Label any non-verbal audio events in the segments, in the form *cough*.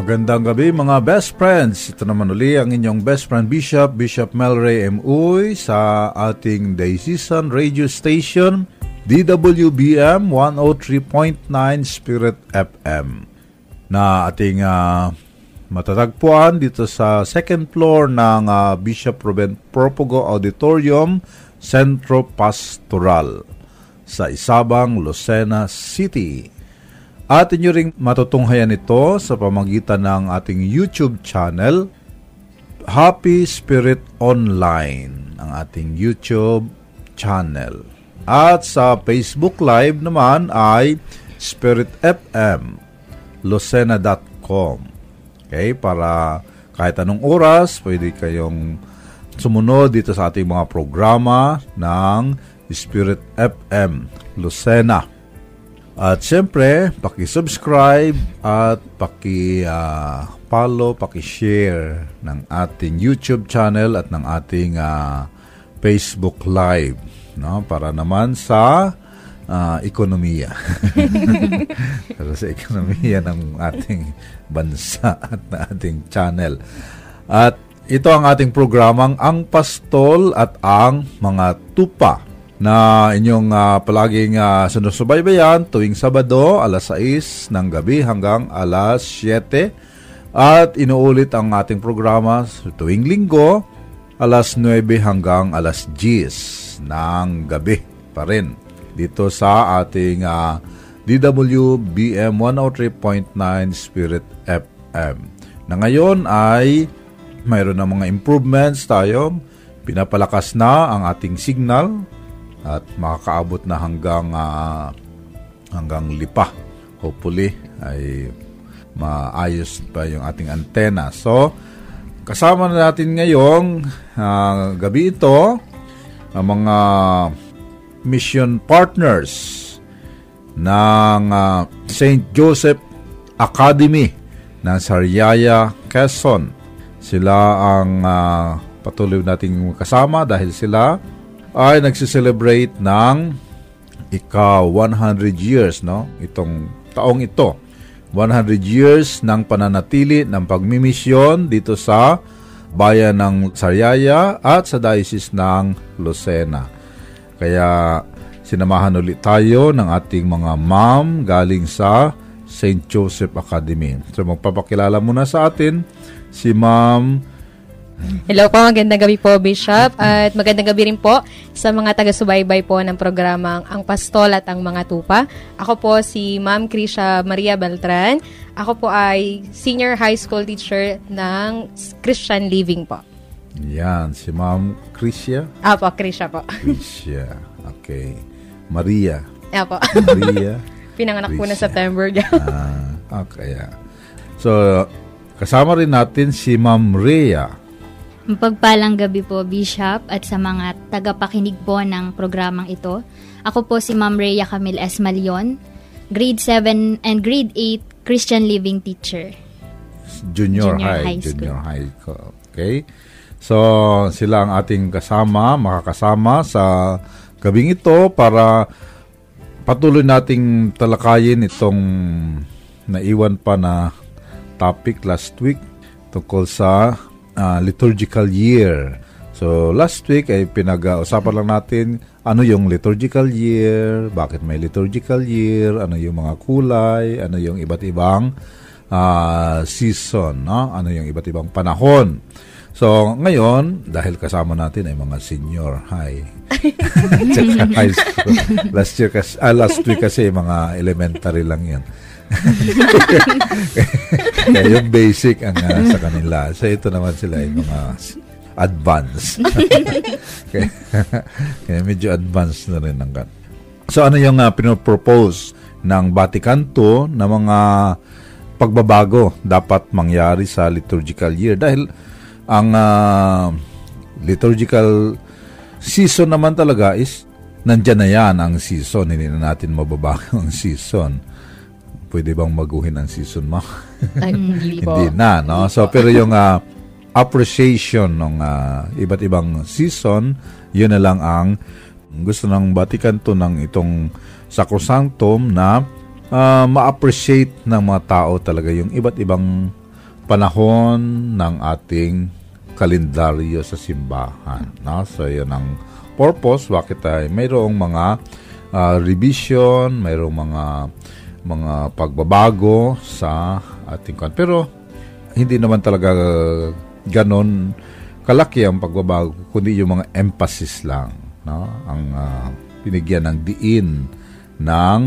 Magandang gabi mga best friends. Ito naman uli ang inyong best friend Bishop, Bishop Melray M. Uy sa ating day season radio station DWBM 103.9 Spirit FM na ating uh, matatagpuan dito sa second floor ng uh, Bishop Ruben Propogo Auditorium Centro Pastoral sa Isabang, Lucena City. At inyo ring matutunghayan ito sa pamagitan ng ating YouTube channel, Happy Spirit Online, ang ating YouTube channel. At sa Facebook Live naman ay Spirit FM, lucena.com. Okay, para kahit anong oras, pwede kayong sumunod dito sa ating mga programa ng Spirit FM, Lucena. At siyempre, paki-subscribe at paki-follow, uh, paki-share ng ating YouTube channel at ng ating uh, Facebook Live no para naman sa uh, ekonomiya. *laughs* para sa ekonomiya ng ating bansa at ng ating channel. At ito ang ating programang Ang Pastol at ang Mga Tupa na inyong uh, palaging uh, sinusubaybayan tuwing Sabado alas 6 ng gabi hanggang alas 7 at inuulit ang ating programa tuwing Linggo alas 9 hanggang alas 10 ng gabi pa rin. Dito sa ating uh, DWBM 103.9 Spirit FM na ngayon ay mayroon na mga improvements tayo pinapalakas na ang ating signal at makakaabot na hanggang uh, hanggang lipa. Hopefully ay maayos pa yung ating antena. So, kasama na natin ngayong uh, gabi ito ang mga mission partners ng uh, St. Joseph Academy ng Sariaya, Quezon. Sila ang uh, patuloy nating kasama dahil sila ay nagsiselebrate ng ika 100 years no itong taong ito 100 years ng pananatili ng pagmimisyon dito sa bayan ng Sariaya at sa diocese ng Lucena. Kaya sinamahan ulit tayo ng ating mga ma'am galing sa St. Joseph Academy. So magpapakilala muna sa atin si Ma'am Hello po, magandang gabi po Bishop at magandang gabi rin po sa mga taga-subaybay po ng programang Ang Pastol at Ang Mga Tupa. Ako po si Ma'am Krisha Maria Beltran. Ako po ay senior high school teacher ng Christian Living po. Yan, si Ma'am Krisha? Apo, Krisha po. Krisha, okay. Maria. Apo. Maria. *laughs* Pinanganak po na September. ah, okay. So, kasama rin natin si Ma'am Rhea. Mapagpalang gabi po, Bishop, at sa mga tagapakinig po ng programang ito. Ako po si Ma'am Rhea Camille S. Malion, grade 7 and grade 8 Christian Living Teacher. Junior, junior high, high junior high. Okay? So, sila ang ating kasama, makakasama sa gabing ito para patuloy nating talakayin itong naiwan pa na topic last week tungkol sa uh, liturgical year. So last week ay pinag-usapan lang natin ano yung liturgical year, bakit may liturgical year, ano yung mga kulay, ano yung iba't ibang uh, season, no? ano yung iba't ibang panahon. So, ngayon, dahil kasama natin ay mga senior high. *laughs* high school. Last, year kasi, ah, last week kasi mga elementary lang yan. *laughs* Kaya yung basic ang uh, sa kanila. So ito naman sila yung mga advanced. *laughs* kaya, *laughs* kaya medyo advanced na rin ang kan. So ano yung uh, pinopropose ng Vatican II na mga pagbabago dapat mangyari sa liturgical year dahil ang uh, liturgical season naman talaga is nandyan na yan ang season. Hindi na natin mababago ang season pwede bang maguhin ang season mo? Ay, hindi *laughs* po. hindi na, no? So, pero yung uh, appreciation ng uh, iba't ibang season, yun na lang ang gusto ng Vatican to ng itong Sacrosanctum na uh, ma-appreciate ng mga tao talaga yung iba't ibang panahon ng ating kalendaryo sa simbahan. No? So, yun ang purpose. Bakit ay mayroong mga uh, revision, mayroong mga mga pagbabago sa ating kan. Pero, hindi naman talaga ganon kalaki ang pagbabago, kundi yung mga emphasis lang. No? Ang uh, pinigyan ng diin ng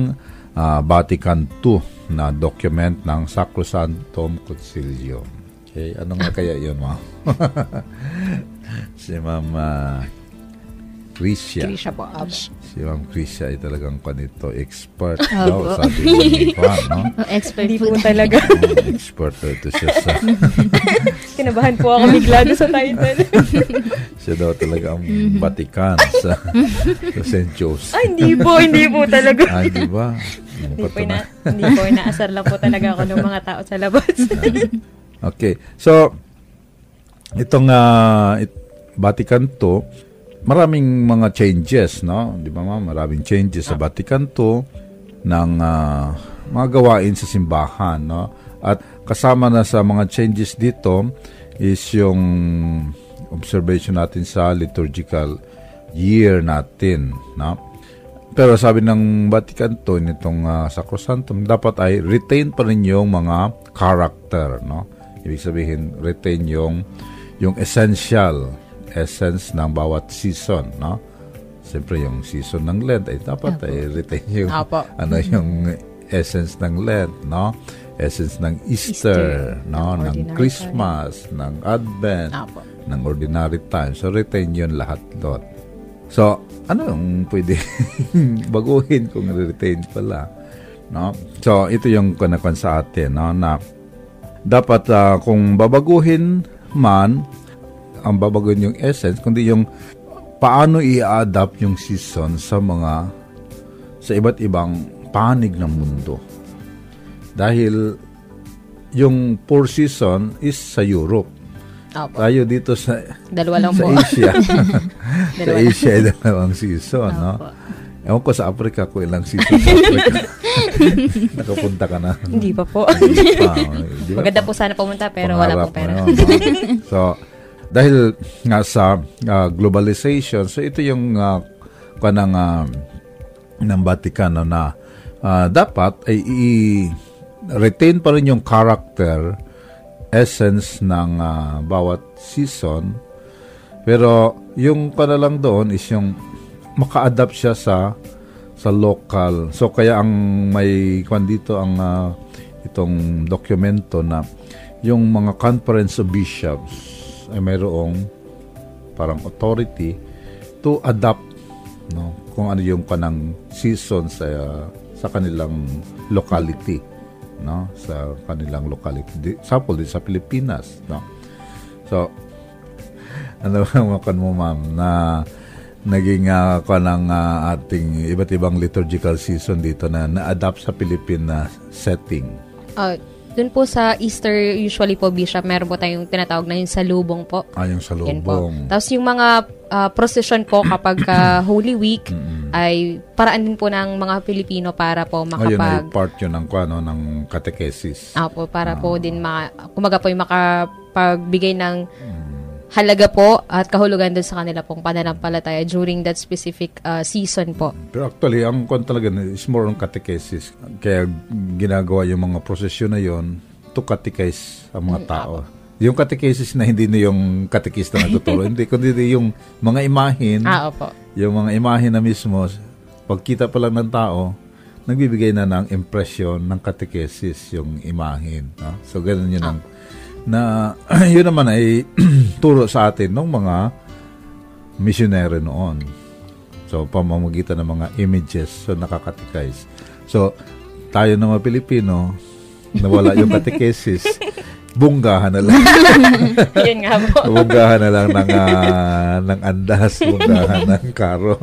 uh, Vatican II na document ng Sacrosanctum Concilium. Okay, ano nga kaya yun, ma? *laughs* si Ma'am uh, Krisha. Krisha po. Abo. Si Ma'am Krisha ay talagang panito expert daw, sabi ni Juan, no? *laughs* Oh, expert Hindi po po talaga. *laughs* Expert daw ito siya sa... *laughs* Kinabahan po ako bigla doon sa title. siya daw talaga ang Vatican sa, sa St. Joseph. Ay, hindi po, hindi po talaga. Ay, di ba? Hindi po, ina, hindi po, inaasar lang po talaga ako ng mga tao sa labas. Okay. So, itong uh, it, Vatican II, maraming mga changes, no? Di ba ma'am? Maraming changes sa Vatican II ng uh, mga gawain sa simbahan, no? At kasama na sa mga changes dito is yung observation natin sa liturgical year natin, no? Pero sabi ng Vatican II nitong uh, Sacrosanctum, dapat ay retain pa rin yung mga character, no? Ibig sabihin, retain yung yung essential essence ng bawat season, no? Siyempre, yung season ng Lent ay dapat Apo. ay retain yung Apo. ano yung essence ng Lent, no? Essence ng Easter, Easter, no? ng Ng Christmas, ng Advent, Apo. ng ordinary time. So, retain yun lahat doon. So, ano yung pwede *laughs* baguhin kung retain pala? No? So, ito yung kanakon sa atin, no? Na dapat ah, kung babaguhin man, ang babaguhin yung essence, kundi yung paano i-adapt yung season sa mga sa iba't ibang panig ng mundo. Dahil yung four season is sa Europe. Opo. Tayo dito sa Dalawa lang sa po. Asia. *laughs* sa. Asia ay dalawang season, no? Opo. Ewan ko sa Africa kung ilang season sa Africa. *laughs* Nakapunta ka na. Hindi pa po. Hindi pa, oh, di ba? Maganda po sana pumunta pero wala Pangarap pong pera. no? *laughs* so, dahil nga sa ah, globalization, so ito yung uh, kanang ah, ng Vatican na ah, dapat ay i-retain pa rin yung character, essence ng ah, bawat season. Pero yung kana lang doon is yung maka-adapt siya sa sa local. So kaya ang may kwan dito ang ah, itong dokumento na yung mga conference of bishops ay mayroong parang authority to adapt no kung ano yung kanang season sa sa kanilang locality no sa kanilang locality din sa Pilipinas no. So *laughs* ano ang makan mo ma'am na naging uh, kanang ah, ating iba't ibang liturgical season dito na na-adapt sa Philippine na setting? Ah, dun po sa Easter, usually po, Bishop, meron po tayong tinatawag na yung salubong po. ayong sa Yan po. Tapos yung mga ah, procession po *clears throat* kapag ah, Holy Week ay paraan din po ng mga Pilipino para po Ayun ay makapag part yun ng, ano, ng catechesis. Ah, po, para po din ma, kumaga po yung makapagbigay ng halaga po at kahulugan doon sa kanila pong pananampalataya during that specific ah, season po. Pero actually, ang kwan talaga is more on catechesis. Kaya ginagawa yung mga prosesyon na yon to catechize ang mga tao. Yung catechesis na hindi na yung katekista na tuturo, *laughs* hindi, kundi yung mga imahin, Ah, opo. yung mga imahin na mismo, pagkita pa lang ng tao, nagbibigay na ng impression ng catechesis yung imahin. No? So, ganun yun ang, na *clears throat* yun naman ay *clears throat* turo sa atin ng mga missionary noon. So, pamamagitan ng mga images, so nakakatikais. So, tayo na mga Pilipino, nawala yung *laughs* catechesis, bunggahan na lang. Yun nga po. *laughs* bunggahan na lang ng, ah, ng andas, bunggahan ng karo.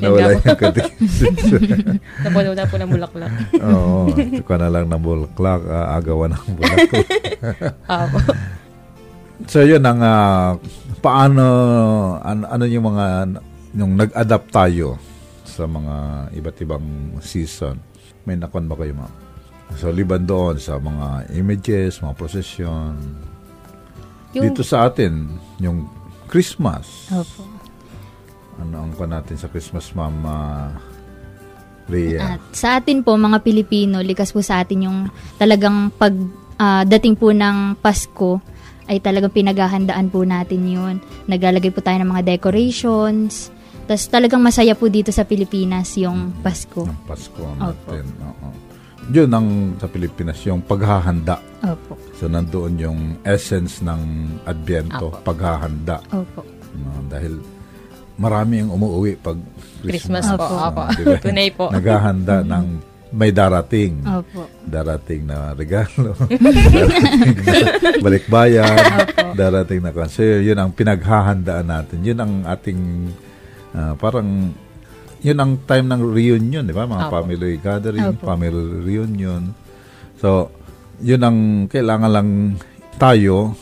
Nawala yung catechesis. *laughs* Napuno na po ng bulaklak. Oo, ito na lang ng bulaklak, ah, agawan ng bulaklak. *laughs* Opo. So yun ang ah, paano ano, ano yung mga yung nag-adapt tayo sa mga iba't ibang season. May nakon ba kayo, ma'am? So, liban doon sa mga images, mga prosesyon. Yung, Dito sa atin, yung Christmas. Opo. Ano ang pa natin sa Christmas, Ma'am uh, Rhea? At sa atin po, mga Pilipino, likas po sa atin yung talagang pag ah, dating po ng Pasko, ay talagang pinaghahandaan po natin yun. Naglalagay po tayo ng mga decorations. Tapos talagang masaya po dito sa Pilipinas yung Pasko. ng Pasko natin. Oo. Yun ang sa Pilipinas, yung paghahanda. Opo. So, nandoon yung essence ng Adbyento, paghahanda. Opo. No, dahil marami ang umuwi pag Christmas Christmas. po. Opo. Opo. Di ba? *laughs* Tunay po. Naghahanda ng may darating. Opo. Darating na regalo. *laughs* darating na balikbayan. darating na kasi yun ang pinaghahandaan natin. Yun ang ating ah, parang yun ang time ng reunion, di ba? Mga Opo. family gathering, Opo. family reunion. So, yun ang kailangan lang tayo,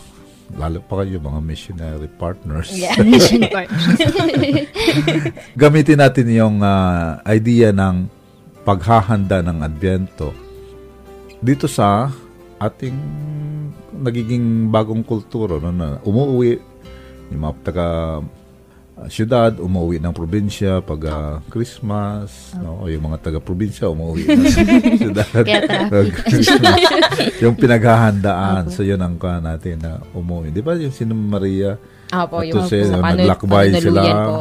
lalo pa kayo mga missionary partners, Yeah. *laughs* Mission part. *laughs* gamitin natin yung ah, idea ng paghahanda ng Adbyento dito sa ating nagiging bagong kultura no, na umuwi yung mga taga ah, syudad, umuwi ng probinsya pag ah, Christmas, no? o yung mga taga-probinsya, umuwi ng *laughs* syudad. *laughs* Yung pinaghahandaan. So, yun ang ka natin na umuwi. Di ba yung sino Maria? Opo, At yung say, sa panu- naglakbay sila. po.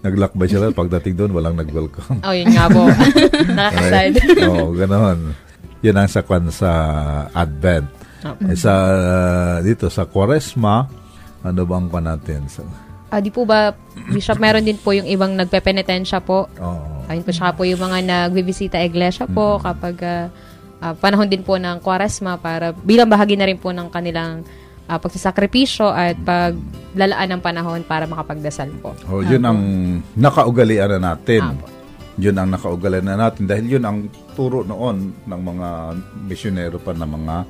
Naglakbay sila. *laughs* Pagdating doon, walang nag-welcome. Oh, yun nga po. Nakakasad. Oo, ganoon. Yun ang sakwan sa Advent. Opo. Eh, sa, dito, sa Quaresma, ano bang pa natin? So, Ah, di po ba, Bishop, meron din po yung ibang nagpepenitensya po. oo. Ayun po, saka po yung mga nagbibisita iglesia po kapag ah, ah, panahon din po ng kwaresma para bilang bahagi na rin po ng kanilang ah, pagsasakripisyo at paglalaan ng panahon para makapagdasal po. Oh, yun ang nakaugalian na natin. Apo. Yun ang nakaugalian na natin dahil yun ang turo noon ng mga misyonero pa na mga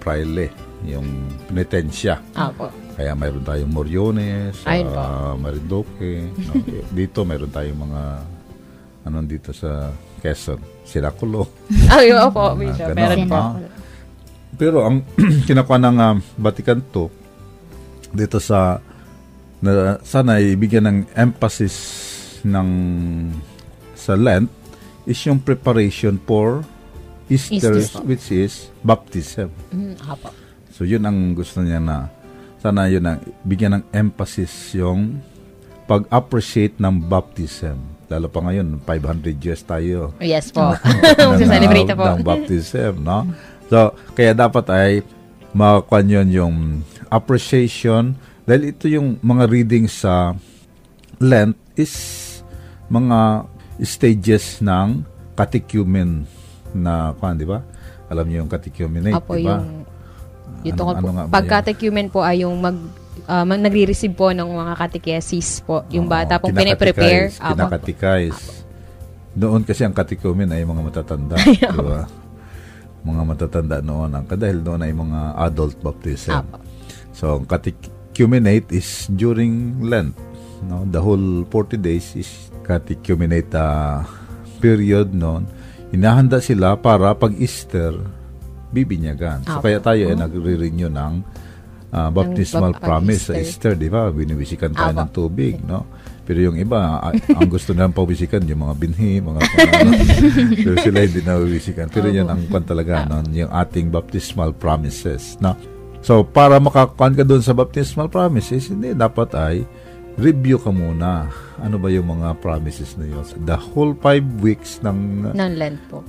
praile, yung penitensya. Apo. Kaya mayroon tayong Moriones, Ayun po. uh, Marinduque. no? *laughs* dito mayroon tayong mga ano dito sa Quezon, Siraculo. *laughs* Ay, opo, Bishop. ganon, Meron po. ah. Pero ang *clears throat* kinakuha ng ah, Vatican II dito sa na, sana ibigyan ng emphasis ng sa Lent is yung preparation for Easter, Easter. which is baptism. Mm. So yun ang gusto niya na sana yun ang bigyan ng emphasis yung pag-appreciate ng baptism. Lalo pa ngayon, 500 years tayo. Yes po. *laughs* na po. ng baptism, no? So, kaya dapat ay makakuha yun yung appreciation dahil ito yung mga readings sa Lent is mga stages ng catechumen na, kuhan, di ba? Alam niyo yung catechumenate, di ba? yung yung tungkol po. ano nga ba Pag yun? catechumen po ay yung mag, ah, mag nagre-receive po ng mga catechesis po. Yung Oo, bata pong piniprepare. Apo. Kinakatikais. Noon kasi ang catechumen ay mga matatanda, *laughs* di ba? Mga matatanda noon ang dahil noon ay mga adult baptism. Apo. So, ang catechumenate is during Lent. No? The whole 40 days is catechumenate uh, period noon. Inahanda sila para pag Easter, bibinyagan. So, Apo. kaya tayo ay nagre-renew ng uh, baptismal pag- promise sa. Easter, di ba? Binibisikan tayo Apo. ng tubig, no? Pero yung iba, ang gusto nilang pabisikan, yung mga binhi, mga ano, *laughs* Pero sila hindi nabibisikan. Pero yun ang kwan talaga, no? yung ating baptismal promises, no? So, para makakuan ka doon sa baptismal promises, hindi, dapat ay review ka muna. Ano ba yung mga promises na yun? The whole five weeks ng Ng Lent po.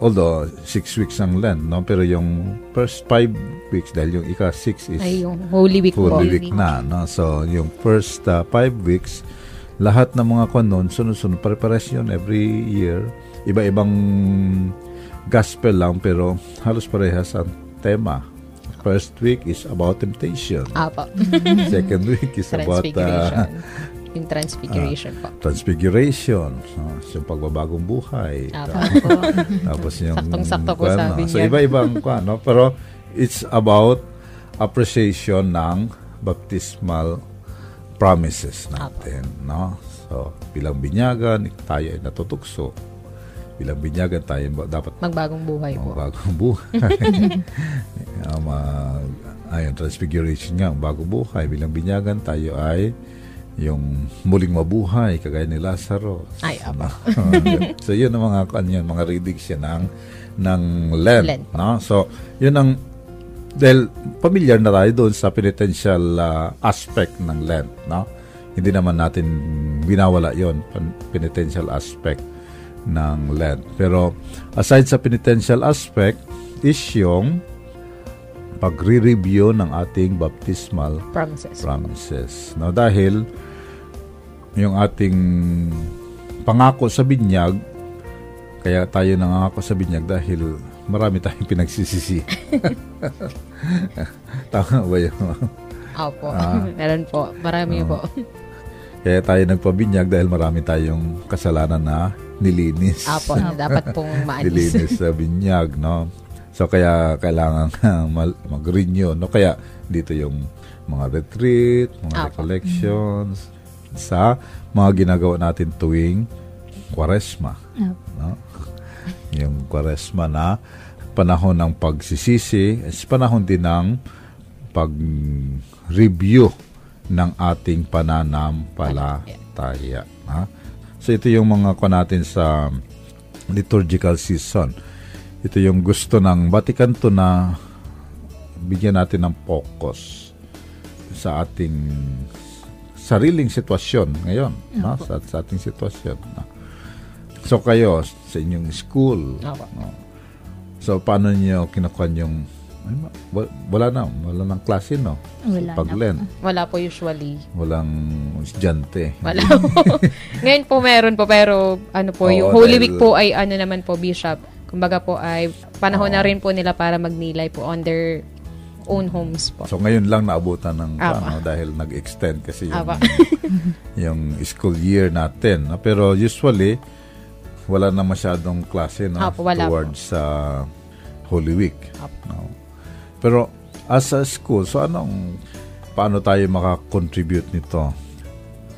Although six weeks ang Lent, no? Pero yung first five weeks, dahil yung ika-six is Ay, yung Holy Week. Holy Week na, no? So, yung first uh, five weeks, lahat ng mga kanon, sunod-sunod, preparation every year. Iba-ibang gospel lang, pero halos parehas ang tema. First week is about temptation. Apo. Second week is about uh. Yung Transfiguration po. transfiguration. So, yung pagbabagong buhay. Apo. *laughs* Tapos yung Saktong-sakto po kuwan, sabi? So niya. iba-ibang kuwan, no? Pero it's about appreciation ng baptismal promises natin, no? So bilang binyagan, tayo ay natutukso. bilang binyagan tayo dapat Magbagong buhay po. bagong buhay. um, uh, ayun, transfiguration nga, ang bagong buhay. Bilang binyagan tayo ay yung muling mabuhay, kagaya ni Lazaro. Ay, apa. *laughs* so, yun ang mga, ano yun, mga readings yan ng, ng Lent. Lent. No? So, yun ang, dahil familiar na tayo doon sa penitential uh, aspect ng Lent. No? Hindi naman natin binawala yon penitential aspect ng Lent. Pero aside sa penitential aspect, is yung pagre-review ng ating baptismal Promises. promises. No, dahil yung ating pangako sa binyag, kaya tayo nangako sa binyag dahil marami tayong pinagsisisi. *laughs* Tama ba yun? Opo. Ah. *laughs* Meron po. Marami po. Kaya tayo nagpabinyag dahil marami tayong kasalanan na nilinis. Opo. Dapat pong *laughs* maalis. nilinis sa binyag, no? So, kaya kailangan mag-renew, no? Kaya dito yung mga retreat, mga Apo. recollections, sa mga ginagawa natin tuwing kwaresma. No? *laughs* Yung kwaresma na panahon ng pagsisisi, is panahon din ng pag-review ng ating pananampalataya. Ha? So ito yung mga kwa natin sa liturgical season. Ito yung gusto ng Vatican to na bigyan natin ng focus sa ating sariling sitwasyon ngayon, no? sa, sa ating sitwasyon. no? So kayo sa inyong school, Opo. no? So paano niyo kinukuha yung wala na, wala nang klase no. Wala na Pag-Lent, Wala po usually. walang estudyante. Wala po. *laughs* Ngayon po meron po pero ano po, Oo, yung Holy dahil- Week po ay ano naman po, Bishop. Kumbaga po ay panahon na rin po nila para magnilay po on their own homes po. So ngayon lang naabutan ng ano, dahil nag-extend kasi yung, *laughs* yung school year natin. Pero usually, wala na masyadong klase no? Apa, wala towards sa Holy Week. No? Pero as a school, so anong, paano tayo makakontribute nito?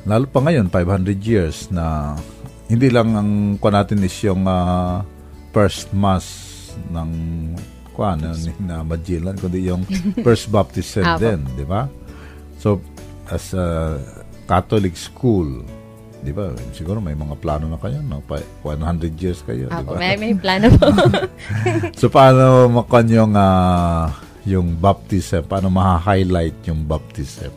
Lalo pa ngayon, 500 years na hindi lang ang kwa natin is yung ah, first mass ng kwa na, na Magellan, kundi yung first baptism *laughs* Apo. din, di ba? So, as a Catholic school, di ba? Siguro may mga plano na kayo, no? Pa- 100 years kayo, di ba? may, may plano po. *laughs* So paano makan yung ah, yung baptism? Paano ma-highlight yung baptism?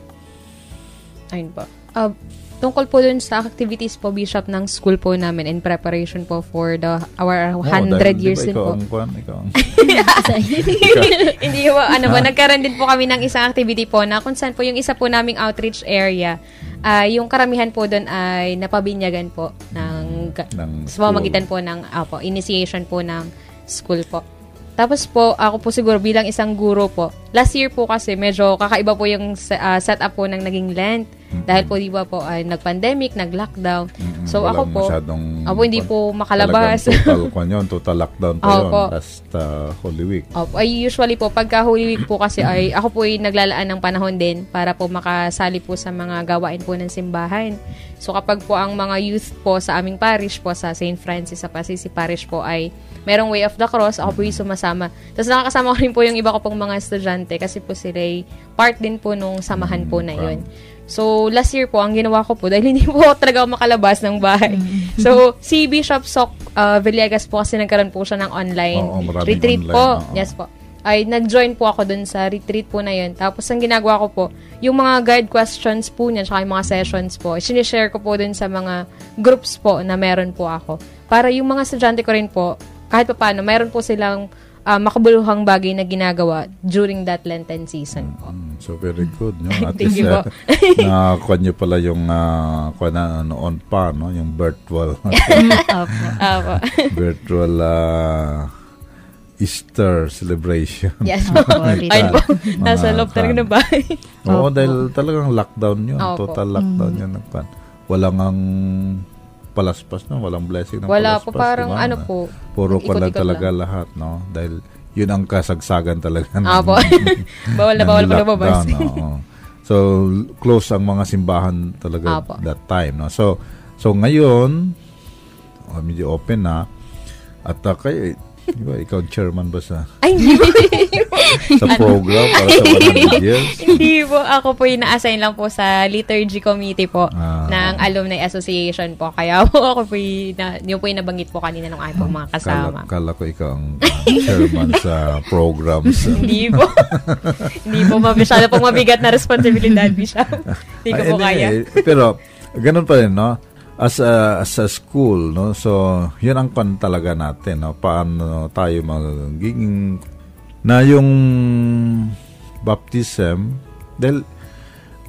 Ayun po. Uh, tungkol po dun sa activities po, Bishop, ng school po namin in preparation po for the our 100 dahil, years din po. Ang, kwan, ikaw ang, *laughs* Hindi po, *laughs* ano po, nagkaroon din po kami ng isang activity po na kung saan po yung isa po naming outreach area, ah, yung karamihan po doon ay napabinyagan po ng, Ng sa pamamagitan po ng apo, initiation po ng school po. Tapos po, ako po siguro bilang isang guro po, last year po kasi medyo kakaiba po yung ah, setup po ng naging Lent. Dahil po di ba po ay nag-pandemic, nag-lockdown. So ako walang po, masyadong, ako hindi po makalabas. Total, kwan yun, total lockdown pa yun. Last ah, Holy Week. Opo, ay usually po pagka Holy Week po kasi ay ako po ay naglalaan ng panahon din para po makasali po sa mga gawain po ng simbahan. So kapag po ang mga youth po sa aming parish po sa St. Francis sa Pasisi Parish po ay merong Way of the Cross, ako po yung sumasama. Tapos nakakasama ko rin po yung iba ko pong mga estudyante kasi po sila ay part din po nung samahan po na yun. So, last year po, ang ginawa ko po, *laughs* dahil hindi po talaga ako makalabas ng bahay. So, si Bishop Sok uh, Villegas po kasi nagkaroon po siya ng online Oo, retreat online, po. oo. Yes po. Ay, nag-join po ako dun sa retreat po na yun. Tapos, ang ginagawa ko po, yung mga guide questions po niya, tsaka yung mga sessions po, sinishare ko po dun sa mga groups po na meron po ako. Para yung mga estudyante ko rin po, kahit pa paano, meron po silang ah, makabuluhang bagay na ginagawa during that Lenten season po. Mm, so very good. No? *laughs* At Thank least, you po. uh, *laughs* nakakuha niyo pala yung uh, na noon pa, no? yung virtual *laughs* Opo. Apo. virtual uh, Easter celebration. yes po. Ayun po. Nasa loob talaga ng bahay. Oo, Opo. dahil talagang lockdown yun. Opo. Total lockdown yun. Nagpan. Walang ang palaspas no? Walang blessing ng Wala po, palaspas. parang diba? ano po. Puro lang ikot-ikot talaga lahat, no? Dahil yun ang kasagsagan talaga. ng- Apo. *laughs* bawal na bawal pa lumabas. oo. So, close ang mga simbahan talaga Apo. that time, no? So, so ngayon, oh, medyo open na. At uh, kayo, di ba, ikaw chairman ba sa, Ay, hindi po. *laughs* sa program para sa 100 years? *laughs* hindi po. Ako po yung na-assign lang po sa liturgy committee po Ah. ng Alumni Association po. Kaya po ako po yung, na, yung po yung nabanggit po kanina ng aking mga kasama. Kala, kala ko ikaw ang uh, chairman sa programs. *laughs* hindi po. hindi po. Masyado pong mabigat na responsibilidad, Bishop. Hindi ko Ah, po kaya. pero, ganun pa rin, no? As a, as a school, no? So, yun ang pan talaga natin, no? Paano tayo magiging na yung baptism, dahil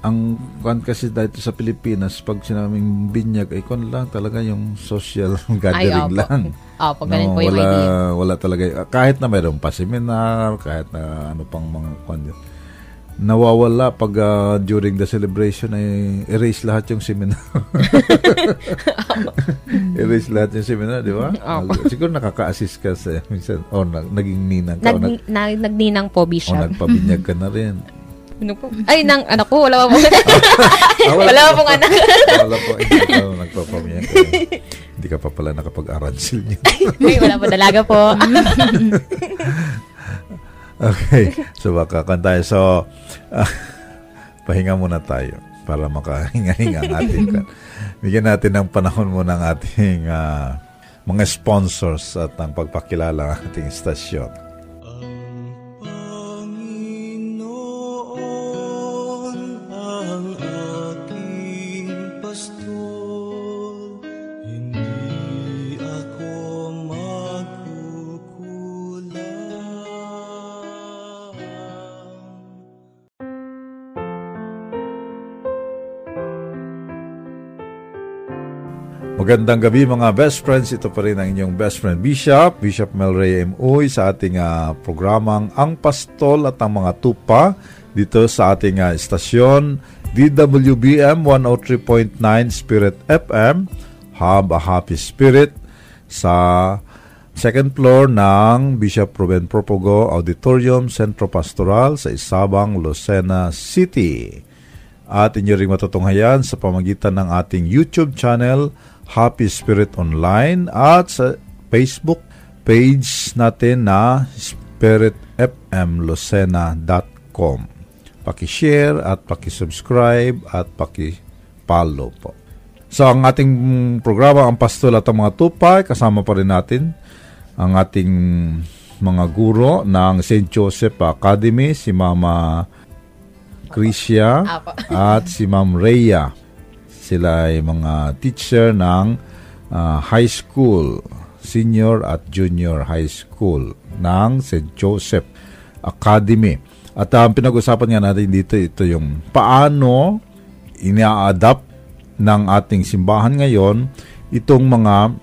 ang kwan kasi dito sa Pilipinas, pag sinaming binyag, ay kwan lang talaga yung social *laughs* gathering opo. lang. Opo, ganun po yung wala, idea. Wala talaga, kahit na mayroon pa seminar, kahit na ano pang mga kwan yun nawawala pag ah, during the celebration ay erase lahat yung seminar. *laughs* *laughs* erase lahat yung seminar, di ba? *laughs* Siguro nakaka-assist ka sa minsan o na, naging ninang ka o nag, Nag, na, nagninang po, o Bishop. nagpabinyag ka na rin. *laughs* Ano po? Ay, nang anak ko, wala pa po. *laughs* Wala pa pong anak. wala po, hindi ka nagpapabinyag ka. Hindi ka pa pala nakapag-aransil niya. Ay, wala po, dalaga po. Okay. So baka kan tayo. So ah, pahinga muna tayo para makahinga-hinga ang ating kan. Bigyan natin ng panahon muna ng ating ah, mga sponsors at ang pagpakilala ng ating istasyon. Magandang gabi mga best friends. Ito pa rin ang inyong best friend Bishop, Bishop Melray M. Uy sa ating ah, programang Ang Pastol at ang mga tupa dito sa ating ah, istasyon DWBM 103.9 Spirit FM Have a Happy Spirit sa second floor ng Bishop Ruben Propogo Auditorium Centro Pastoral sa Isabang, Lucena City. At inyo ring matutunghayan sa pamagitan ng ating YouTube channel, Happy Spirit Online, at sa Facebook page natin na spiritfmlocena.com. Paki-share at paki-subscribe at paki-follow po. So ang ating programa, ang pastol at ang mga tupay, kasama pa rin natin ang ating mga guro ng St. Joseph Academy, si Mama Krisya at si Ma'am Rhea. Sila ay mga teacher ng ah, high school, senior at junior high school ng St. Joseph Academy. At ang pinag-usapan nga natin dito, ito yung paano ina-adapt ng ating simbahan ngayon itong mga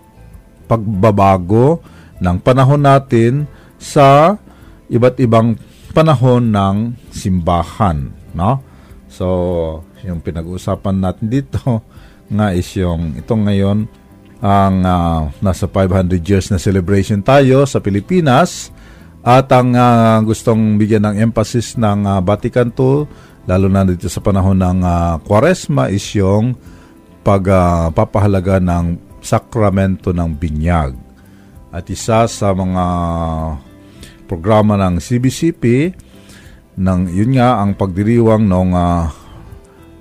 pagbabago ng panahon natin sa iba't ibang panahon ng simbahan, no? So, yung pinag-uusapan natin dito *laughs* nga is yung ito ngayon ang ah, nasa 500 years na celebration tayo sa Pilipinas at ang ah, gustong bigyan ng emphasis ng ah, Vatican II lalo na dito sa panahon ng ah, Quaresma is yung pagpapahalaga ng sakramento ng binyag. At isa sa mga programa ng CBCP ng yun nga ang pagdiriwang ng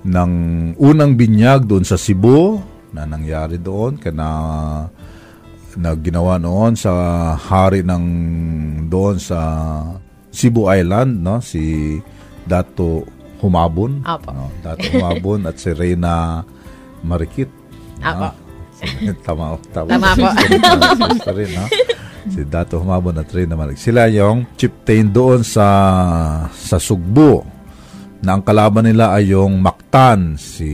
ng unang binyag doon sa Cebu na nangyari doon kana na ginawa noon sa hari ng doon sa Cebu Island no si Dato Humabon Apo. no Dato Humabon at si Reyna Marikit Apo. *laughs* tama tama Tama po. *laughs* Rin, no? si Dato Humabon at Reyna Marikit sila yung chieftain doon sa sa Sugbo na ang kalaban nila ay yung Mactan. Si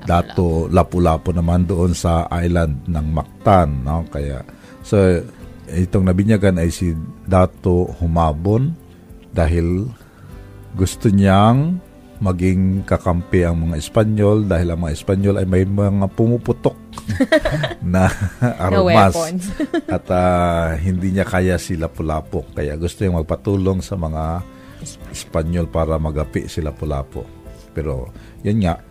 Dato Lapu-Lapu naman doon sa island ng Mactan no? Kaya so itong nabinyagan ay si Dato Humabon dahil gusto niyang maging kakampi ang mga Espanyol dahil ang mga Espanyol ay may mga pumuputok *laughs* na armas. at ah, hindi niya kaya si Lapu-Lapu. Kaya gusto niyang magpatulong sa mga Espanyol para magapi sila Lapu-Lapu pero yun nga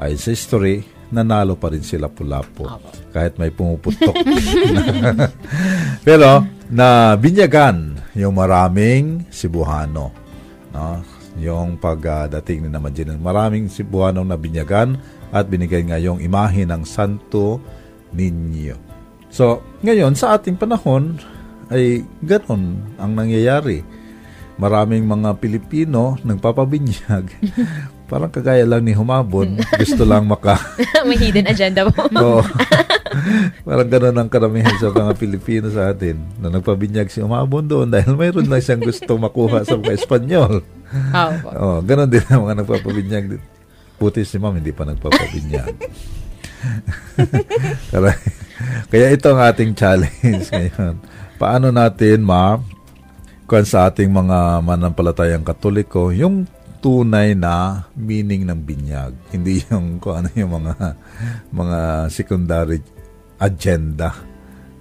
ay sa history nanalo pa rin sila Lapu-Lapu kahit may pumuputok *laughs* Pero, na binyagan yung maraming Cebuano. No? Yung pagdating ni naman maraming Cebuano na binyagan at binigay nga yung imahe ng Santo Niño. So, ngayon, sa ating panahon, ay ganon ang nangyayari. Maraming mga Pilipino nagpapabinyag. *laughs* Parang kagaya lang ni Humabon, gusto lang maka *laughs* May hidden agenda po. *laughs* Oo. Parang ganun ang karamihan sa mga Pilipino sa atin na nagpabinyag si Umabon doon dahil mayroon lang siyang gusto makuha sa mga Espanyol. Opo. Oh, ganun din ang mga nagpapabinyag. Puti si ma'am, hindi pa nagpapabinyag. kaya, kaya ito ang ating challenge ngayon. Paano natin, ma'am, kung sa ating mga manampalatayang katoliko, yung tunay na meaning ng binyag. *laughs* Hindi yung kung ano yung mga mga secondary agenda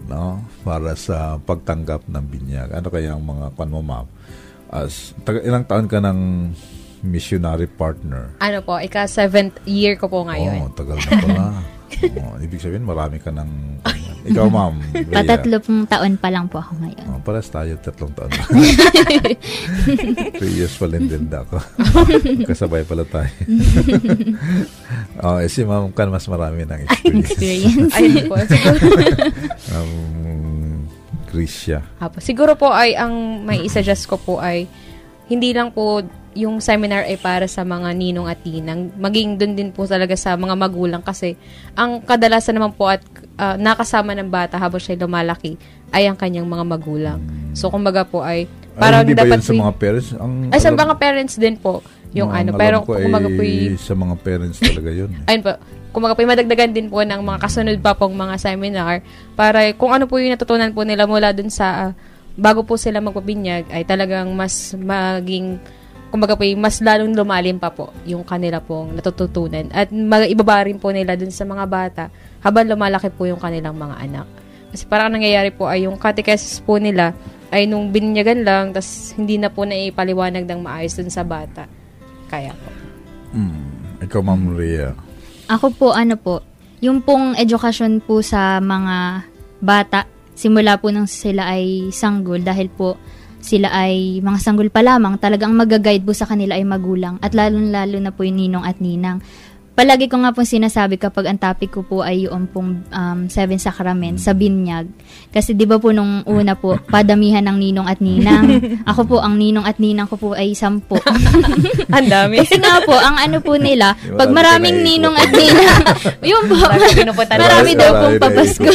no para sa pagtanggap ng binyag. Ano kaya ang mga kwan mo ma'am? As taga, ilang taon ka ng missionary partner? Ano po, ika seventh year ko po Oh, ngayon. tagal na pala. *laughs* *laughs* oh, ibig sabihin marami ka ng *laughs* ikaw ma'am. Rhea. Patatlo pong taon pa lang po ako ngayon. Oh, pares tayo tatlong taon. *laughs* Three years pa din din ako. Kasabay pala tayo. oh, eh, si ma'am kan mas marami ng experience. Experience. Ayun po. Siguro, um, Krisya. Apo. Siguro po ay ang may *clears throat* isa-suggest ko po ay hindi lang po yung seminar ay para sa mga ninong at ninang. Maging doon din po talaga sa mga magulang kasi ang kadalasan naman po at ah, nakasama ng bata habang siya lumalaki ay ang kanyang mga magulang. So kumbaga po ay parang hindi ba dapat yun sa mga parents? Ang, ay sa mga parents din po yung ano. Pero ko ay kumbaga po y- sa mga parents talaga yun. *laughs* ayun po, kumaga po, madagdagan din po ng mga kasunod pa pong mga seminar para kung ano po yung natutunan po nila mula dun sa ah, bago po sila magpabinyag ay talagang mas maging kumbaga po, mas lalong lumalim pa po yung kanila pong natututunan at mag- ibaba rin po nila dun sa mga bata habang lumalaki po yung kanilang mga anak. Kasi parang ang nangyayari po ay yung catechesis po nila ay nung binyagan lang tas hindi na po naipaliwanag ng maayos dun sa bata. Kaya po. Mm. Ikaw, Ma'am Rhea. Ako po, ano po, yung pong edukasyon po sa mga bata, simula po nang sila ay sanggol dahil po sila ay mga sanggol pa lamang, talagang magaguide po sa kanila ay magulang at lalong-lalo na po yung ninong at ninang. Palagi ko nga pong sinasabi kapag ang topic ko po ay yung pong um, seven sacrament sa binyag. Kasi di ba po nung una po, *laughs* padamihan ng ninong at ninang. Ako po, ang ninong at ninang ko po ay sampu. *laughs* Ang dami. Kasi nga po, ang ano po *laughs* nila, pag marami maraming ninong at ninang, yun po, Marami daw pong papasko.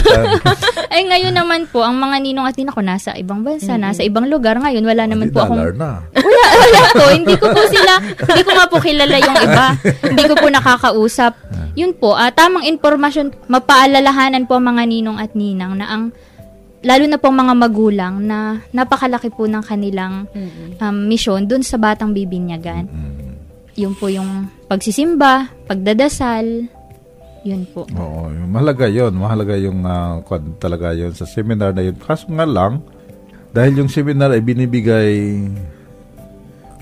Ay ngayon naman po, ang mga ninong at ninang ko nasa ibang bansa, nasa ibang lugar. Ngayon, wala naman Hindi po akong... na. Wala, wala po. Hindi ko po sila, hindi ko nga po kilala yung iba. Hindi ko po nakakausap. Yun po, ah, tamang informasyon, mapaalalahanan po ang mga ninong at ninang na ang, lalo na po ang mga magulang na napakalaki po ng kanilang um, misyon dun sa batang bibinyagan. Yun po yung pagsisimba, pagdadasal, yun po. Oo, yung mahalaga yon Mahalaga yung kwan talaga yon sa seminar na yun. Kaso nga lang, dahil yung seminar ay binibigay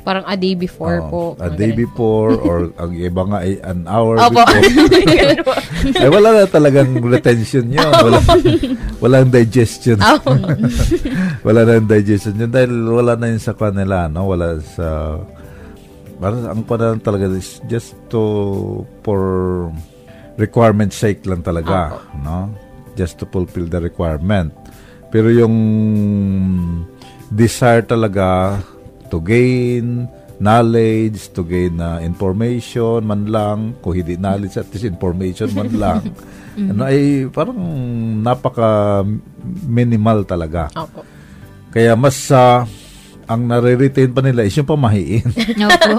Parang a day before oh, po. a day ganun. before or *laughs* ang iba nga ay an hour Opo. before. *laughs* Ay *laughs* wala na talagang retention yun. Wala, walang digestion. Opo. wala na yung digestion yun dahil wala na yun sa kanila, no? Wala sa... Parang ang kwan talaga is just to for requirement sake lang talaga, no? Just to fulfill the requirement. Pero yung desire talaga to gain knowledge, to gain na information man lang, kung hindi knowledge at least information man *laughs* lang. Ano ay parang napaka minimal talaga. Opo. Kaya mas sa ang nare-retain pa nila is yung pamahiin. Opo.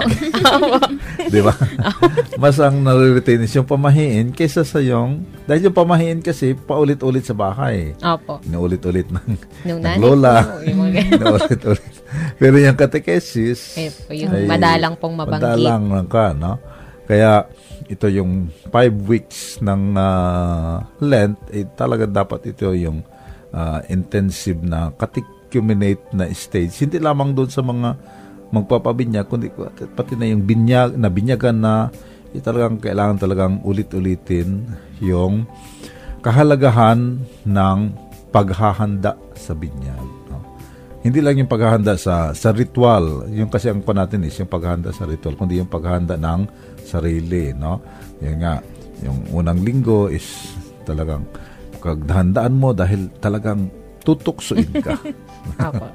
*laughs* Di ba? *laughs* Mas ang nare-retain is yung pamahiin kaysa sa yung, dahil yung pamahiin kasi paulit-ulit sa bahay. Opo. Inuulit-ulit ng, Nung ng lola. Inuulit-ulit. *laughs* Pero yung catechesis, Eh, yung ay madalang pong mabanggit. Madalang lang ka, no? Kaya, ito yung five weeks ng ah, Lent, eh, talaga dapat ito yung ah, intensive na catechumenate na stage. Hindi lamang doon sa mga magpapabinyag, kundi pati na yung binyag, na binyagan na eh, talagang kailangan talagang ulit-ulitin yung kahalagahan ng paghahanda sa binyag. Hindi lang yung paghahanda sa sa ritual, yung kasi ang pa natin is yung paghahanda sa ritual, kundi yung paghahanda ng sarili, no? Yan nga, yung unang linggo is talagang pagdahandaan mo dahil talagang tutuksuin ka. *laughs* Apo. *laughs*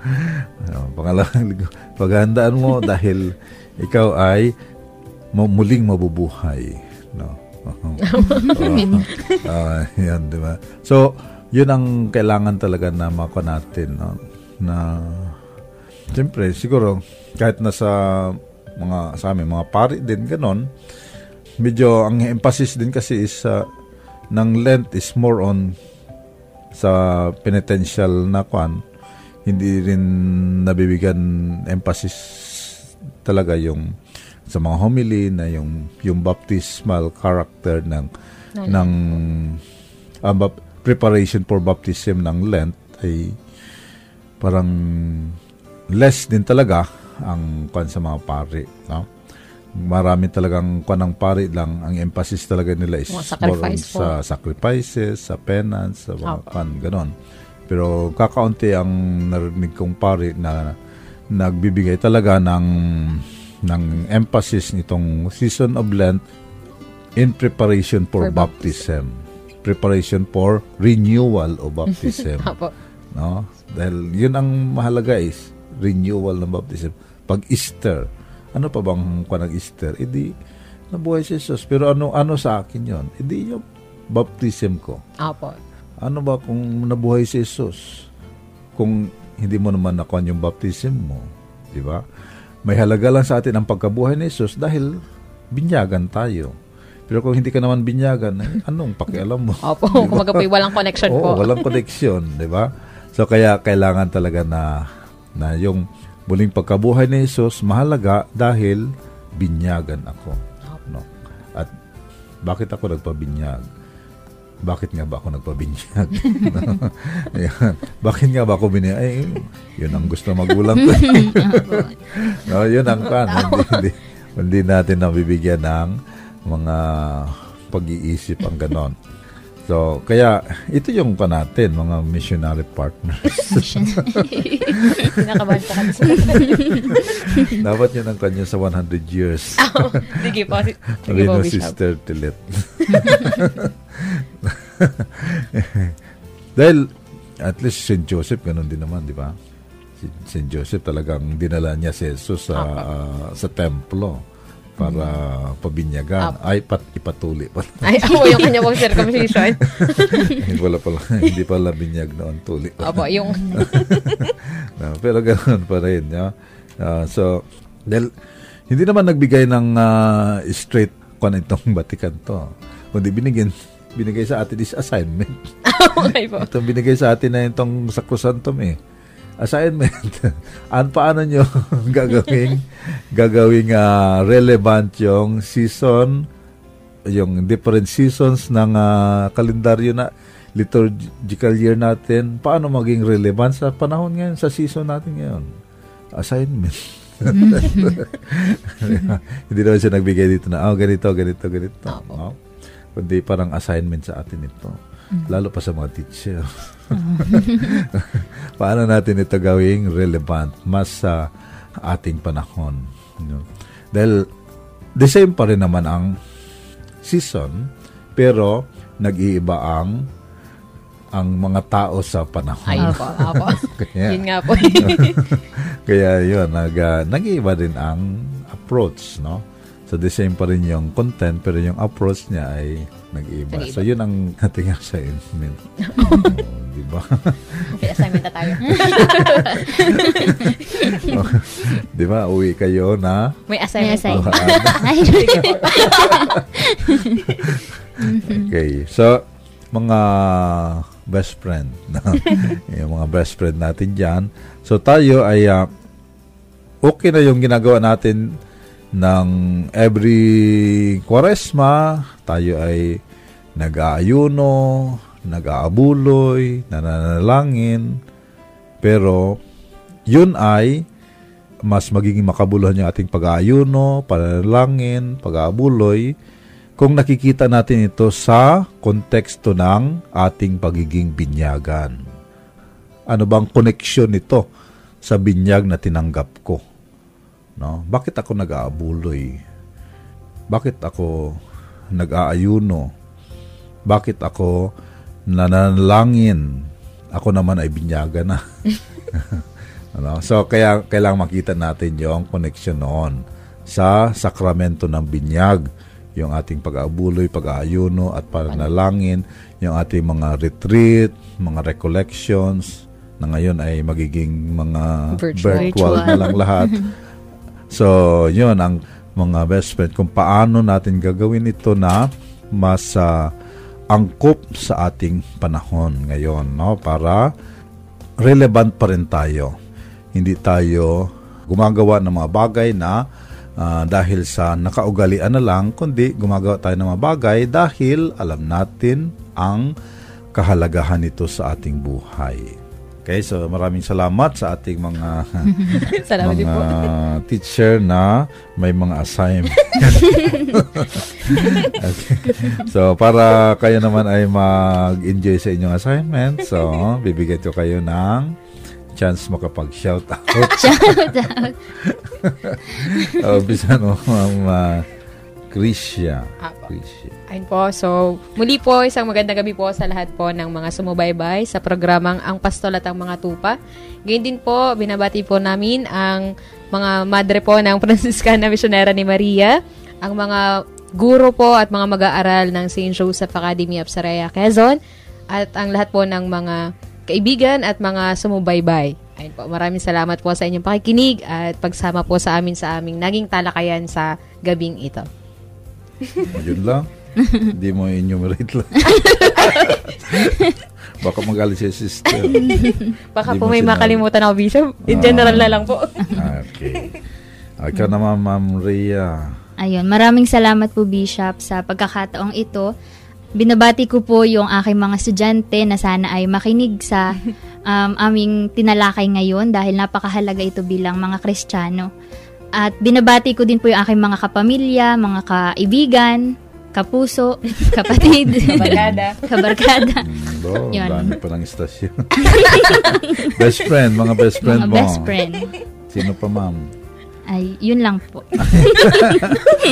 Uh, pangalawang linggo, *laughs* paghandaan mo dahil ikaw ay mu- muling mabubuhay. No? uh, yan, di ba? So, yun ang kailangan talaga na mako natin. No? Na, siyempre, siguro, kahit nasa mga, sa amin, mga pari din, ganon, medyo ang emphasis din kasi is uh, ng Lent is more on sa penitential na kwan, hindi rin nabibigyan emphasis talaga yung sa mga homily na yung yung baptismal character ng ng ah, bap- preparation for baptism ng Lent ay parang less din talaga ang kwan sa mga pari, no? Marami talagang kwan ng pari lang ang emphasis talaga nila is Mga more on po. sa sacrifices, sa penance, sa mga Opo. kwan, ganon. Pero kakaunti ang narinig kong pari na nagbibigay talaga ng ng emphasis nitong season of Lent in preparation for, For baptism. Preparation for renewal of baptism. *laughs* No? Dahil yun ang mahalaga is renewal ng baptism. Pag Easter, ano pa bang kwa ng Easter? E di, nabuhay si Jesus. Pero ano ano sa akin yon? E di yung baptism ko. Apo. Ano ba kung nabuhay si Jesus? Kung hindi mo naman nakuha yung baptism mo, di ba? May halaga lang sa atin ang pagkabuhay ni Jesus dahil binyagan tayo. Pero kung hindi ka naman binyagan, eh, anong pakialam mo? Opo. *laughs* Kumaga po, walang connection Oo, po. walang connection, di ba? So kaya kailangan talaga na na yung muling pagkabuhay ni Jesus mahalaga dahil binyagan ako. No? At bakit ako nagpabinyag? Bakit nga ba ako nagpabinyag? *laughs* Ayan. Bakit nga ba ako binyag? Ay, yun ang gusto magulang ko. *laughs* no, yun ang kan. Hindi, hindi, hindi natin nabibigyan ng mga pag-iisip ang ganon. So, kaya ito yung pa natin, mga missionary partners. *laughs* Kinakabahan po kami sa *laughs* Dapat yun ang kanya sa 100 years. *laughs* Sige po. Sige po. Sister Tilet. Dahil, at least St. Joseph, ganun din naman, di ba? Si St. Joseph talagang dinala niya si Jesus sa, ah, sa templo para pabinyagan. Ay, pat, ipatuli pa. Ay, *laughs* ako yung kanya pong circumcision. hindi pala, pala, *laughs* hindi pala binyag noon, tuli pa. Opo, yung... No, *laughs* pero ganoon pa rin. No? Ah, so, dahil, hindi naman nagbigay ng ah, straight kung itong Vatican to. Kundi binigyan, binigay sa atin is assignment. okay po. Itong binigay sa atin na itong Sacrosanctum eh. Assignment. *laughs* An paano nyo *laughs* gagawing gagawing ah, relevant yung season yung different seasons ng ah, kalendaryo na liturgical year natin, paano maging relevant sa panahon ngayon, sa season natin ngayon? Assignment. *laughs* Hindi naman siya nagbigay dito na, oh, ganito, ganito, ganito. Opo. No? Kundi parang assignment sa atin ito. Lalo pa sa mga teacher. *laughs* paano natin ito gawing relevant mas sa ating panahon. No? Dahil the same pa rin naman ang season, pero nag-iiba ang ang mga tao sa panahon. Ay, *laughs* opo. Kaya, Yun nga po. *laughs* kaya yun, nag, ah, nag-iiba din ang approach, no? So, the same pa rin yung content, pero yung approach niya ay nag-iiba. Nag-iiba. So, yun ang ating assignment. *laughs* oh, di ba? okay, assignment na tayo. *laughs* di ba? Uwi kayo na May assignment May assignment. *laughs* Ay, Okay. So, mga best friend. yung mga best friend natin dyan. So, tayo ay ah, okay na yung ginagawa natin ng every kwaresma. Tayo ay nag-aayuno, nag-aabuloy, nananalangin. Pero, yun ay mas magiging makabuluhan yung ating pag-aayuno, pananalangin, pag-aabuloy, kung nakikita natin ito sa konteksto ng ating pagiging binyagan. Ano bang koneksyon nito sa binyag na tinanggap ko? No? Bakit ako nag-aabuloy? Bakit ako nag-aayuno? Bakit ako nananalangin? Ako naman ay binyaga na. *laughs* ano? So, kaya kailangan makita natin yung connection noon sa sakramento ng binyag, yung ating pag-aabuloy, pag-aayuno at panalangin, yung ating mga retreat, mga recollections, na ngayon ay magiging mga Virtual. virtual na lang lahat. *laughs* So, yun ang mga best friend kung paano natin gagawin ito na mas ah, angkop sa ating panahon ngayon, no? Para relevant pa rin tayo. Hindi tayo gumagawa ng mga bagay na ah, dahil sa nakaugalian na lang, kundi gumagawa tayo ng mga bagay dahil alam natin ang kahalagahan nito sa ating buhay. Okay, so maraming salamat sa ating mga *laughs* Salamat din po. mga *laughs* teacher na may mga assignment. *laughs* okay. So, para kayo naman ay mag-enjoy sa inyong assignment, so, bibigyan ko kayo ng chance makapag-shout out. Shout out. uh, bisan mo, Ma'am uh, Krisha. Apo. Krisha. Ayun po. So, muli po, isang magandang gabi po sa lahat po ng mga sumubaybay sa programang Ang Pastol at ang Mga Tupa. Ngayon din po, binabati po namin ang mga madre po ng *laughs* Franciscana Misionera ni Maria, ang mga guro po at mga mag-aaral ng St. Joseph Academy of Saraya, Quezon, at ang lahat po ng mga kaibigan at mga sumubaybay. Ayun po, maraming salamat po sa inyong pakikinig at pagsama po sa amin sa aming naging talakayan sa gabing ito. Yun lang. *laughs* Hindi mo enumerate lang. *laughs* Baka magalit si sister. *laughs* Baka Di po may sinabi. makalimutan ako, Bishop. In general na lang po. Okay. Ikaw naman, Ma'am Rhea. Ayun, maraming salamat po Bishop sa pagkakataong ito. Binabati ko po yung aking mga estudyante na sana ay makinig sa um, aming tinalakay ngayon dahil napakahalaga ito bilang mga Kristiyano. At binabati ko din po yung aking mga kapamilya, mga kaibigan, kapuso, *laughs* kapatid, Kabarkada. *laughs* kabarkada. Mm, bo, Yun. dami pa ng istasyon. *laughs* best friend, mga best friend mga mo. best friend. Sino pa, ma'am? Ay, yun lang po.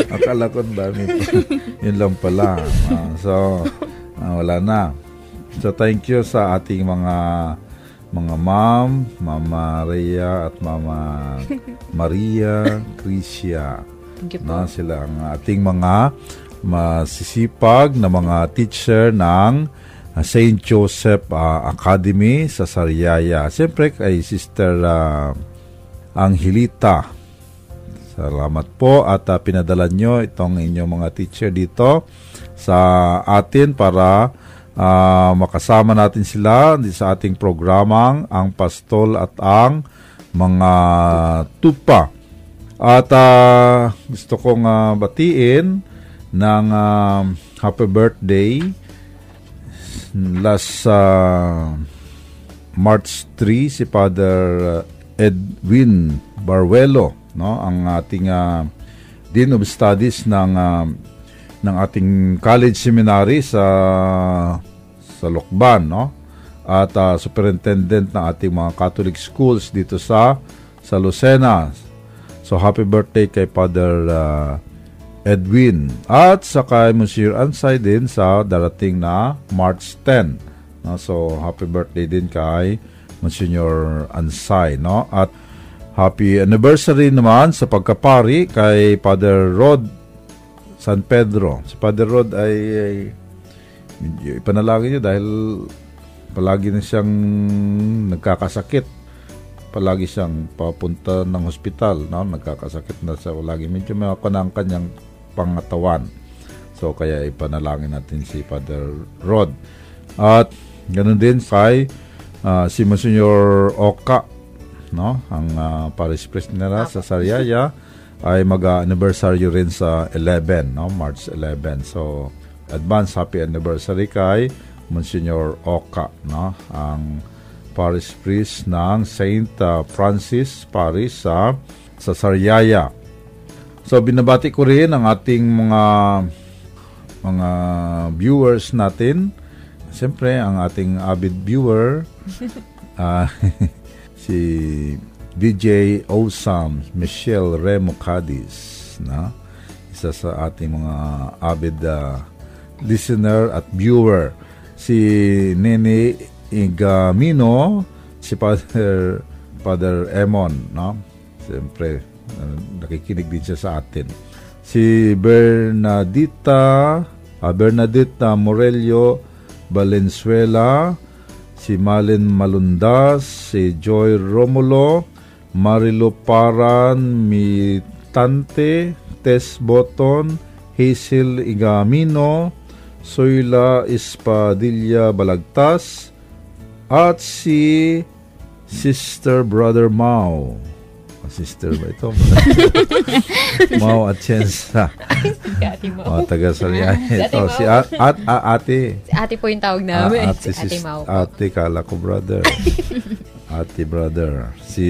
Akala ko ang dami pa. Yun lang pala. Ah, so, ah, wala na. So, thank you sa ating mga mga ma'am, Mama Rhea at Mama *laughs* Maria Crisia. Na sila ang ating mga masisipag na mga teacher ng uh, St. Joseph ah, Academy sa Sariaya. Siyempre kay Sister ah, Angelita. Salamat po at ah, pinadala nyo itong inyong mga teacher dito sa atin para ah, makasama natin sila sa ating programang ang pastol at ang mga tupa. At ah, gusto kong ah, batiin ng ah, happy birthday last ah, March 3 si Father uh, Edwin Barwelo, no, ang ating uh, Dean of Studies ng uh, ng ating college seminary sa sa Lokban, no? At uh, superintendent ng ating mga Catholic schools dito sa sa Lucena. So happy birthday kay Father uh, Edwin at sa kay Monsieur Ansay din sa darating na March 10. No? So, happy birthday din kay Monsignor Ansay. No? At happy anniversary naman sa pagkapari kay Father Rod San Pedro. Si Father Rod ay, ay ipanalangin niyo dahil palagi na siyang nagkakasakit. Palagi siyang papunta ng hospital. No? Nagkakasakit na siya. Lagi medyo may ako ng kanyang pangatawan. So, kaya ipanalangin natin si Father Rod. At ganun din kay ah, si Monsignor Oka, no? ang ah, parish priest nila sa Sariaya, ay mag-anniversary rin sa 11, no? March 11. So, advance happy anniversary kay Monsignor Oka, no? ang parish priest ng Saint ah, Francis Parish sa sa Sariaya. So binabati ko rin ang ating mga mga viewers natin. Siyempre, ang ating avid viewer *laughs* ah, *laughs* si DJ Osam Michelle Remo Cadiz na isa sa ating mga avid ah, listener at viewer si Nene Igamino si Father Father Emon no? Siyempre ah, nakikinig din siya sa atin. Si Bernadita ah, Bernadita Morelio Valenzuela si Malin Malundas, si Joy Romulo, Marilo Paran, Mitante, Tess Boton, Hazel Igamino, Soyla Espadilla Balagtas, at si Sister Brother Mao. Ah, Sister ba ito? *laughs* Mao Atienza. Mau. Mga taga Ate Ito, si at, at, a- ate. Si Ate po yung tawag namin. Ah, ate, si Ate po. Ate, kala ko brother. *laughs* ate brother. Si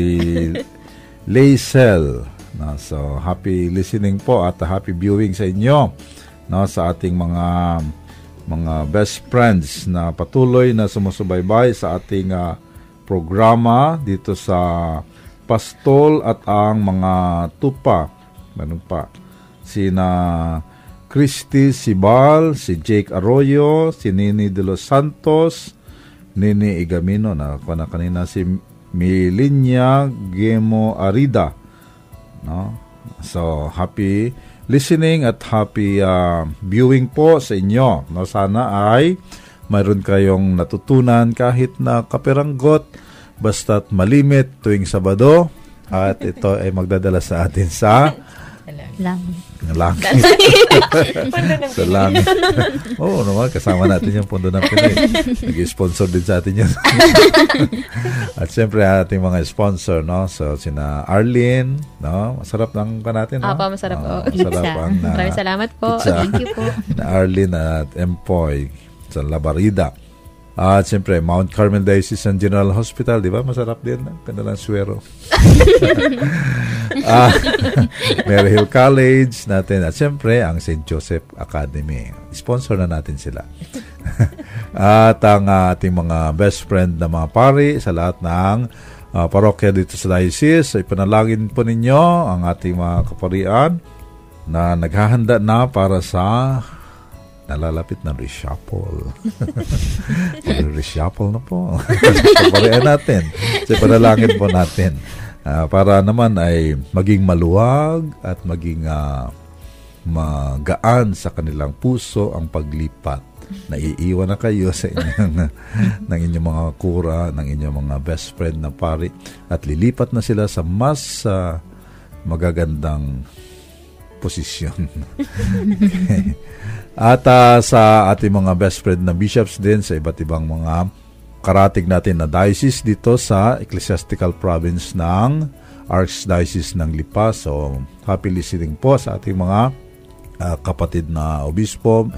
Laisel. No, so, happy listening po at happy viewing sa inyo no, sa ating mga mga best friends na patuloy na sumusubaybay sa ating ah, programa dito sa Pastol at ang mga tupa. Meron pa. Sina Christy Sibal, si Jake Arroyo, si Nini de los Santos, Nini Igamino, na na kanina si Milinya Gemo Arida. No? So, happy listening at happy uh, viewing po sa inyo. No? Sana ay mayroon kayong natutunan kahit na kaperanggot, basta't malimit tuwing Sabado. At ito ay magdadala sa atin sa *laughs* Lang. langit. sa *laughs* langit. *laughs* Oo naman, kasama natin yung Pondo ng Pinoy. Nag-sponsor din sa atin yun. *laughs* At siyempre, ating mga sponsor, no? So, sina Arlene, no? Masarap lang ka natin, no? Apa, masarap po. Oo, masarap ang na, Maraming salamat po. pizza. Thank you po. na Arlene at Empoy sa Labarida. At siyempre, Mount Carmel Diocesan General Hospital, di ba? Masarap din ang kanilang swero. Ah, *laughs* Mary Hill College natin. At siyempre, ang St. Joseph Academy. Sponsor na natin sila. *laughs* at ang ah, ating mga best friend na mga pari sa lahat ng ah, parokya dito sa diocese. Ay panalangin po ninyo ang ating mga kaparian na naghahanda na para sa nalalapit na reshuffle. *laughs* reshuffle na po. Kaparian natin. Sa panalangin po natin. Ah, para naman ay maging maluwag at maging ah, magaan sa kanilang puso ang paglipat. Naiiwan na kayo sa inyong, *laughs* ng inyong mga kura, ng inyong mga best friend na pari at lilipat na sila sa mas ah, magagandang posisyon. *laughs* At ah, sa ating mga best friend na bishops din sa iba't ibang mga karatig natin na diocese dito sa Ecclesiastical Province ng Archdiocese ng Lipa. So, happy listening po sa ating mga ah, kapatid na obispo,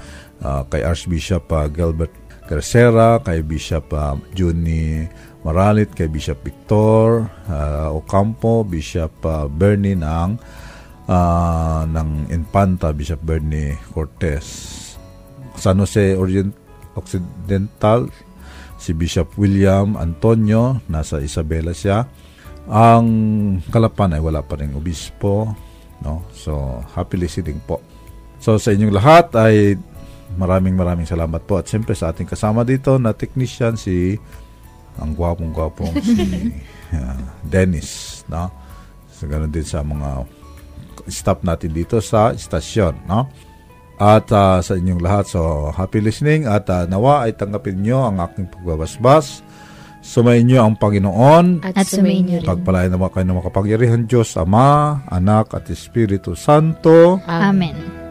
ah, kay Archbishop ah, Gilbert Carcera, kay Bishop ah, Juni Maralit, kay Bishop Victor ah, Ocampo, Bishop ah, Bernie ng ah, ng Infanta, Bishop Bernie Cortez. San Jose Orient Occidental, si Bishop William Antonio, nasa Isabela siya. Ang Kalapan ay wala pa rin obispo. No? So, happy listening po. So, sa inyong lahat ay maraming maraming salamat po. At siyempre sa ating kasama dito na technician, si ang gwapong-gwapong *laughs* si ah, Dennis. No? So, ganun din sa mga staff natin dito sa istasyon. No? At ah, sa inyong lahat, so happy listening at ah, nawa ay tanggapin nyo ang aking pagbabasbas. Sumayin nyo ang Panginoon. At sumayin niyo rin. Pagpalain naman kayo ng makapangyarihan Diyos, Ama, Anak at Espiritu Santo. Amen.